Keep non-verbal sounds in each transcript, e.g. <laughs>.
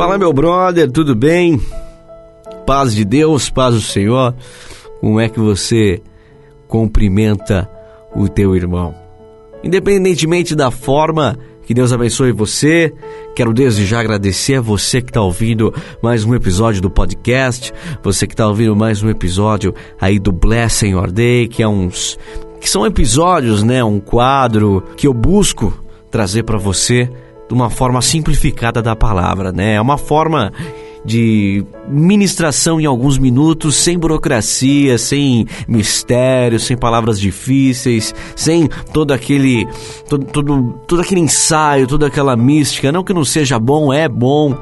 Fala, meu brother, tudo bem? Paz de Deus, paz do Senhor. Como é que você cumprimenta o teu irmão? Independentemente da forma que Deus abençoe você. Quero desde já agradecer a você que está ouvindo mais um episódio do podcast, você que está ouvindo mais um episódio aí do Blessing Your Day, que é uns que são episódios, né, um quadro que eu busco trazer para você de uma forma simplificada da palavra, né? É uma forma de ministração em alguns minutos, sem burocracia, sem mistério, sem palavras difíceis, sem todo aquele todo, todo, todo aquele ensaio, toda aquela mística. Não que não seja bom, é bom.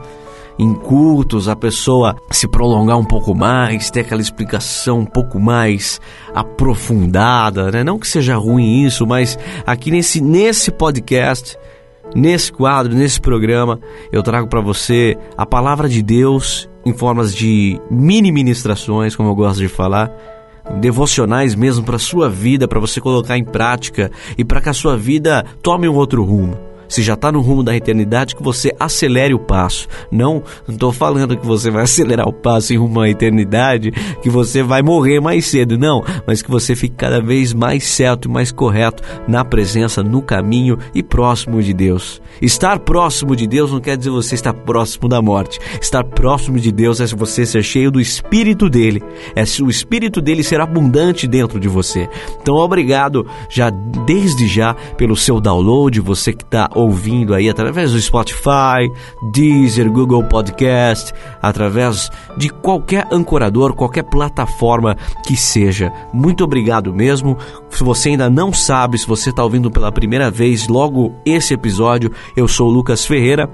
Em cultos, a pessoa se prolongar um pouco mais, ter aquela explicação um pouco mais aprofundada, né? Não que seja ruim isso, mas aqui nesse, nesse podcast Nesse quadro, nesse programa, eu trago para você a palavra de Deus em formas de mini ministrações, como eu gosto de falar, devocionais mesmo para sua vida, para você colocar em prática e para que a sua vida tome um outro rumo se já está no rumo da eternidade, que você acelere o passo. Não estou falando que você vai <laughs> acelerar o passo em rumo à eternidade, que você vai morrer mais cedo, não, mas que você fique cada vez mais certo e mais correto na presença, no caminho e próximo de Deus. Estar próximo de Deus não quer dizer você estar próximo da morte. Estar próximo de Deus é você ser cheio do Espírito dele, é o Espírito dele ser abundante dentro de você. Então, obrigado já desde já pelo seu download, você que está ouvindo aí através do Spotify, Deezer, Google Podcast, através de qualquer ancorador, qualquer plataforma que seja. Muito obrigado mesmo. Se você ainda não sabe, se você está ouvindo pela primeira vez, logo esse episódio, eu sou o Lucas Ferreira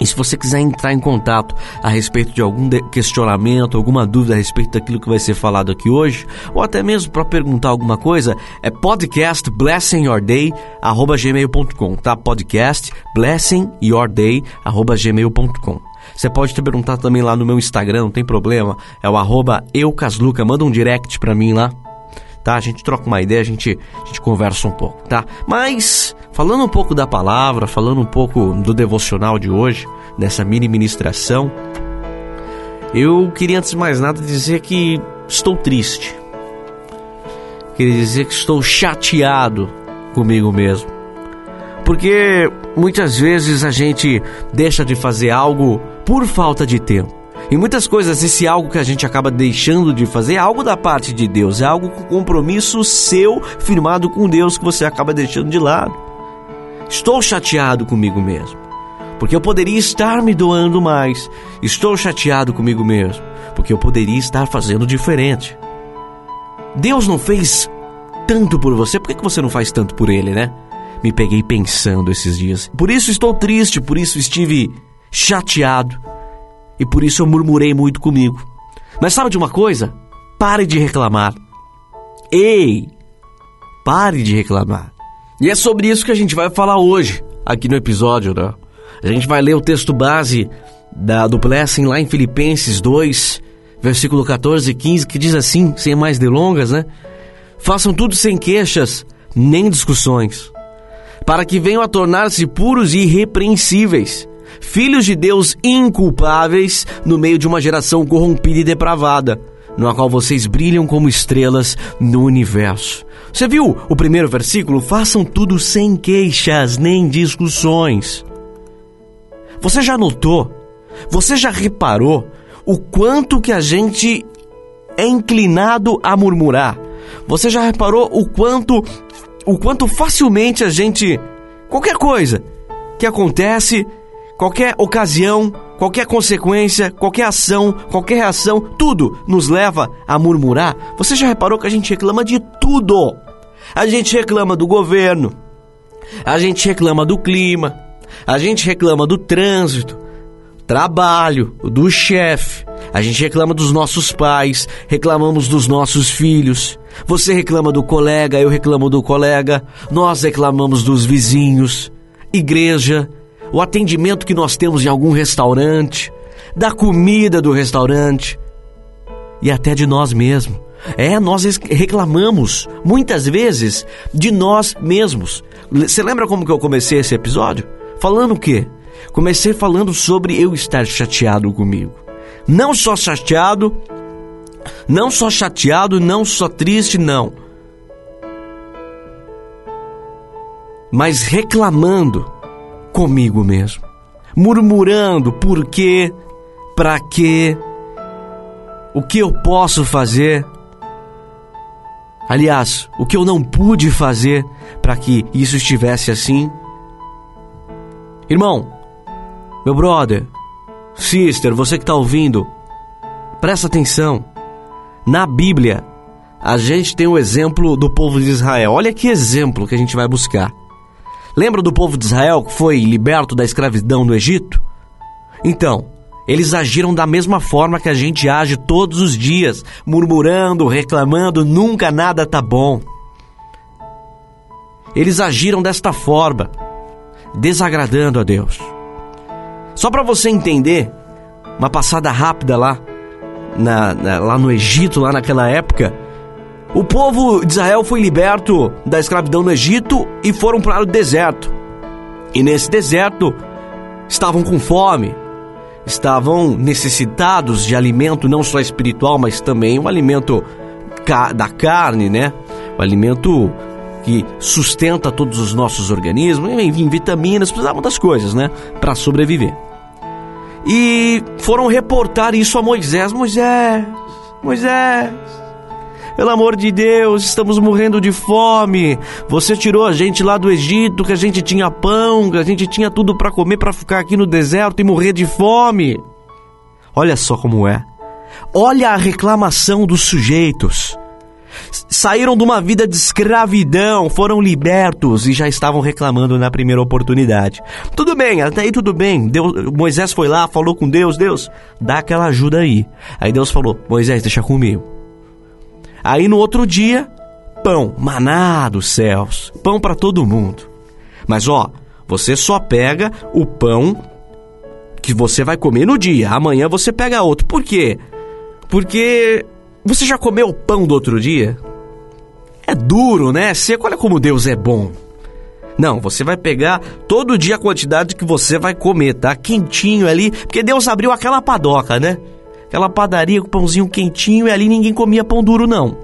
e se você quiser entrar em contato a respeito de algum questionamento, alguma dúvida a respeito daquilo que vai ser falado aqui hoje, ou até mesmo para perguntar alguma coisa, é podcast blessingyourday@gmail.com, tá? Podcast blessingyourday@gmail.com. Você pode te perguntar também lá no meu Instagram, não tem problema, é o arroba eucasluca, manda um direct para mim lá, tá? A gente troca uma ideia, a gente, a gente conversa um pouco, tá? Mas Falando um pouco da palavra, falando um pouco do devocional de hoje, dessa mini ministração, eu queria antes de mais nada dizer que estou triste. Queria dizer que estou chateado comigo mesmo. Porque muitas vezes a gente deixa de fazer algo por falta de tempo. E muitas coisas, esse algo que a gente acaba deixando de fazer é algo da parte de Deus, é algo com compromisso seu firmado com Deus que você acaba deixando de lado. Estou chateado comigo mesmo, porque eu poderia estar me doando mais. Estou chateado comigo mesmo, porque eu poderia estar fazendo diferente. Deus não fez tanto por você, por que você não faz tanto por Ele, né? Me peguei pensando esses dias. Por isso estou triste, por isso estive chateado e por isso eu murmurei muito comigo. Mas sabe de uma coisa? Pare de reclamar. Ei! Pare de reclamar. E é sobre isso que a gente vai falar hoje, aqui no episódio, né? A gente vai ler o texto base da, do Blessing lá em Filipenses 2, versículo 14 e 15, que diz assim, sem mais delongas, né? Façam tudo sem queixas, nem discussões, para que venham a tornar-se puros e irrepreensíveis, filhos de Deus inculpáveis no meio de uma geração corrompida e depravada, no qual vocês brilham como estrelas no universo. Você viu o primeiro versículo? Façam tudo sem queixas nem discussões. Você já notou? Você já reparou o quanto que a gente é inclinado a murmurar? Você já reparou o quanto o quanto facilmente a gente qualquer coisa que acontece, qualquer ocasião, qualquer consequência, qualquer ação, qualquer reação, tudo nos leva a murmurar. Você já reparou que a gente reclama de tudo? A gente reclama do governo, a gente reclama do clima, a gente reclama do trânsito, trabalho, do chefe, a gente reclama dos nossos pais, reclamamos dos nossos filhos. Você reclama do colega, eu reclamo do colega, nós reclamamos dos vizinhos, igreja, o atendimento que nós temos em algum restaurante, da comida do restaurante e até de nós mesmos. É, nós reclamamos muitas vezes de nós mesmos. Você lembra como que eu comecei esse episódio? Falando o quê? Comecei falando sobre eu estar chateado comigo. Não só chateado, não só chateado, não só triste, não. Mas reclamando comigo mesmo. Murmurando por quê, para quê, o que eu posso fazer. Aliás, o que eu não pude fazer para que isso estivesse assim. Irmão, meu brother, sister, você que está ouvindo, presta atenção. Na Bíblia, a gente tem o exemplo do povo de Israel. Olha que exemplo que a gente vai buscar. Lembra do povo de Israel que foi liberto da escravidão no Egito? Então, eles agiram da mesma forma que a gente age todos os dias, murmurando, reclamando, nunca nada tá bom. Eles agiram desta forma, desagradando a Deus. Só para você entender, uma passada rápida lá, na, na, lá no Egito, lá naquela época, o povo de Israel foi liberto da escravidão no Egito e foram para o deserto. E nesse deserto estavam com fome, estavam necessitados de alimento não só espiritual, mas também o alimento da carne, né? O alimento que sustenta todos os nossos organismos, enfim, vitaminas, precisavam das coisas, né? Para sobreviver. E foram reportar isso a Moisés: Moisés, Moisés, pelo amor de Deus, estamos morrendo de fome. Você tirou a gente lá do Egito, que a gente tinha pão, que a gente tinha tudo para comer, para ficar aqui no deserto e morrer de fome. Olha só como é. Olha a reclamação dos sujeitos saíram de uma vida de escravidão, foram libertos e já estavam reclamando na primeira oportunidade. Tudo bem, até aí tudo bem. Deus, Moisés foi lá, falou com Deus, Deus, dá aquela ajuda aí. Aí Deus falou, Moisés, deixa comigo. Aí no outro dia, pão, maná dos céus, pão para todo mundo. Mas ó, você só pega o pão que você vai comer no dia. Amanhã você pega outro. Por quê? Porque você já comeu o pão do outro dia? É duro, né? Seco, olha como Deus é bom. Não, você vai pegar todo dia a quantidade que você vai comer, tá? Quentinho ali, porque Deus abriu aquela padoca, né? Aquela padaria com pãozinho quentinho e ali ninguém comia pão duro, não.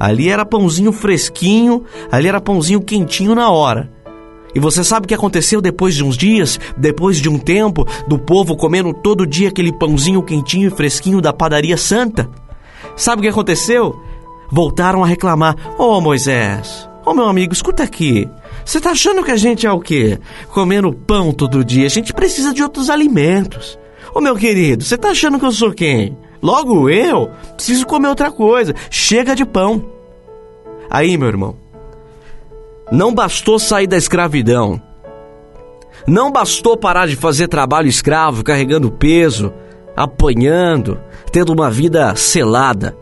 Ali era pãozinho fresquinho, ali era pãozinho quentinho na hora. E você sabe o que aconteceu depois de uns dias, depois de um tempo, do povo comendo todo dia aquele pãozinho quentinho e fresquinho da padaria santa? Sabe o que aconteceu? Voltaram a reclamar: Ô oh, Moisés, ô oh, meu amigo, escuta aqui. Você tá achando que a gente é o quê? Comendo pão todo dia. A gente precisa de outros alimentos. Ô meu querido, você tá achando que eu sou quem? Logo eu preciso comer outra coisa. Chega de pão. Aí, meu irmão, não bastou sair da escravidão. Não bastou parar de fazer trabalho escravo, carregando peso, apanhando, tendo uma vida selada.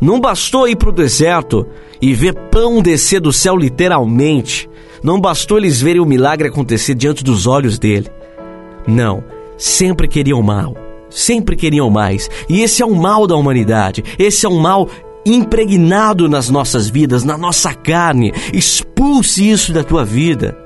Não bastou ir para o deserto e ver pão descer do céu literalmente. Não bastou eles verem o milagre acontecer diante dos olhos dele. Não, sempre queriam mal, sempre queriam mais. E esse é o mal da humanidade. Esse é um mal impregnado nas nossas vidas, na nossa carne. Expulse isso da tua vida.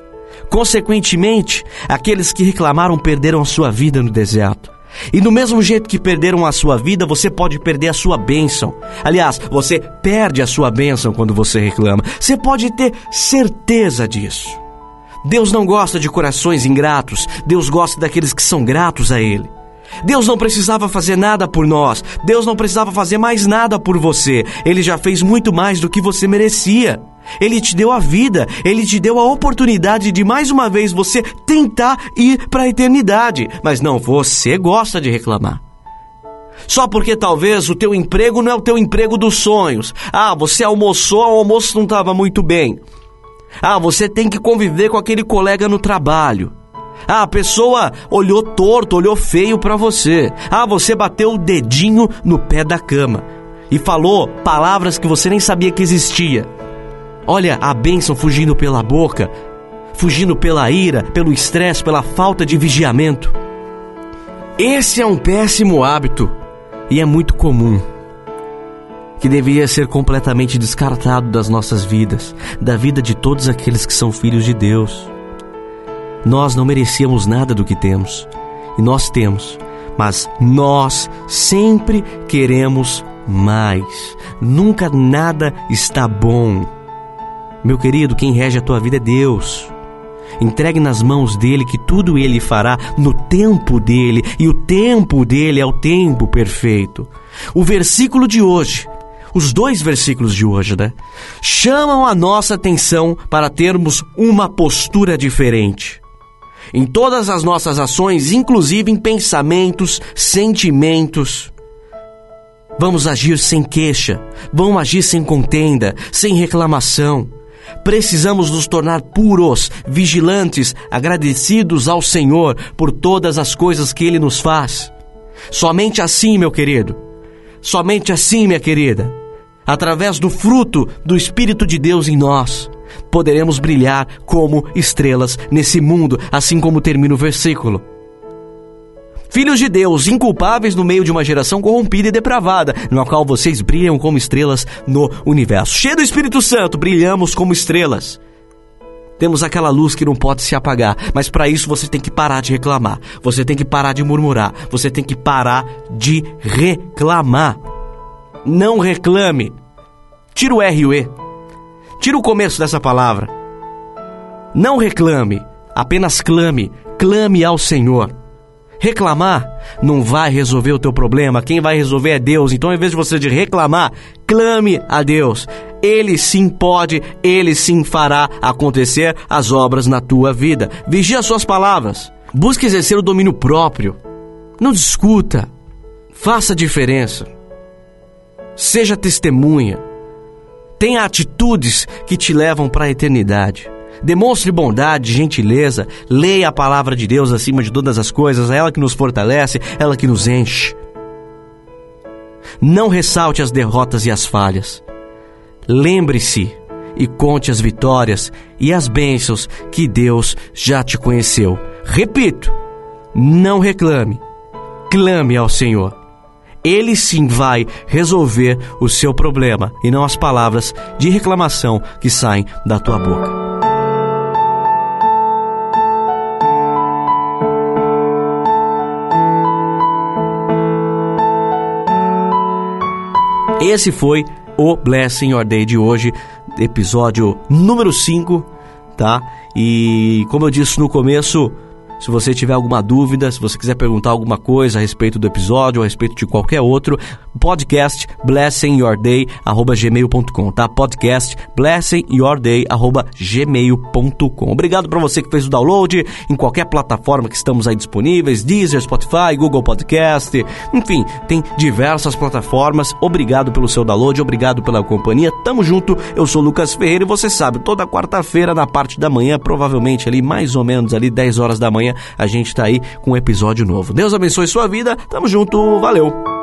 Consequentemente, aqueles que reclamaram perderam a sua vida no deserto. E do mesmo jeito que perderam a sua vida, você pode perder a sua bênção. Aliás, você perde a sua bênção quando você reclama. Você pode ter certeza disso. Deus não gosta de corações ingratos, Deus gosta daqueles que são gratos a Ele. Deus não precisava fazer nada por nós, Deus não precisava fazer mais nada por você, Ele já fez muito mais do que você merecia. Ele te deu a vida, ele te deu a oportunidade de mais uma vez você tentar ir para a eternidade. Mas não, você gosta de reclamar. Só porque talvez o teu emprego não é o teu emprego dos sonhos. Ah, você almoçou, o almoço não estava muito bem. Ah, você tem que conviver com aquele colega no trabalho. Ah, a pessoa olhou torto, olhou feio para você. Ah, você bateu o dedinho no pé da cama e falou palavras que você nem sabia que existia. Olha a bênção fugindo pela boca, fugindo pela ira, pelo estresse, pela falta de vigiamento. Esse é um péssimo hábito e é muito comum, que deveria ser completamente descartado das nossas vidas, da vida de todos aqueles que são filhos de Deus. Nós não merecíamos nada do que temos. E nós temos. Mas nós sempre queremos mais. Nunca nada está bom. Meu querido, quem rege a tua vida é Deus. Entregue nas mãos dele que tudo ele fará no tempo dele, e o tempo dele é o tempo perfeito. O versículo de hoje, os dois versículos de hoje, né? Chamam a nossa atenção para termos uma postura diferente. Em todas as nossas ações, inclusive em pensamentos, sentimentos. Vamos agir sem queixa, vamos agir sem contenda, sem reclamação. Precisamos nos tornar puros, vigilantes, agradecidos ao Senhor por todas as coisas que Ele nos faz. Somente assim, meu querido, somente assim, minha querida, através do fruto do Espírito de Deus em nós, poderemos brilhar como estrelas nesse mundo, assim como termina o versículo. Filhos de Deus, inculpáveis no meio de uma geração corrompida e depravada, no qual vocês brilham como estrelas no universo. Cheio do Espírito Santo, brilhamos como estrelas. Temos aquela luz que não pode se apagar, mas para isso você tem que parar de reclamar, você tem que parar de murmurar, você tem que parar de reclamar. Não reclame. Tira o R e o E. Tira o começo dessa palavra. Não reclame, apenas clame, clame ao Senhor. Reclamar não vai resolver o teu problema, quem vai resolver é Deus. Então, em vez de você de reclamar, clame a Deus. Ele sim pode, ele sim fará acontecer as obras na tua vida. Vigie as suas palavras. Busque exercer o domínio próprio. Não discuta. Faça diferença. Seja testemunha. Tenha atitudes que te levam para a eternidade. Demonstre bondade, gentileza, leia a palavra de Deus acima de todas as coisas, é ela que nos fortalece, ela que nos enche. Não ressalte as derrotas e as falhas. Lembre-se e conte as vitórias e as bênçãos que Deus já te conheceu. Repito, não reclame, clame ao Senhor. Ele sim vai resolver o seu problema e não as palavras de reclamação que saem da tua boca. Esse foi o Blessing Your Day de hoje, episódio número 5, tá? E como eu disse no começo, se você tiver alguma dúvida, se você quiser perguntar alguma coisa a respeito do episódio, a respeito de qualquer outro, podcast blessingyourday@gmail.com, tá? Podcast blessingyourday@gmail.com. Obrigado para você que fez o download em qualquer plataforma que estamos aí disponíveis, Deezer, Spotify, Google Podcast, enfim, tem diversas plataformas. Obrigado pelo seu download, obrigado pela companhia. Tamo junto. Eu sou Lucas Ferreira e você sabe, toda quarta-feira na parte da manhã, provavelmente ali mais ou menos ali 10 horas da manhã, a gente tá aí com um episódio novo. Deus abençoe sua vida. Tamo junto. Valeu.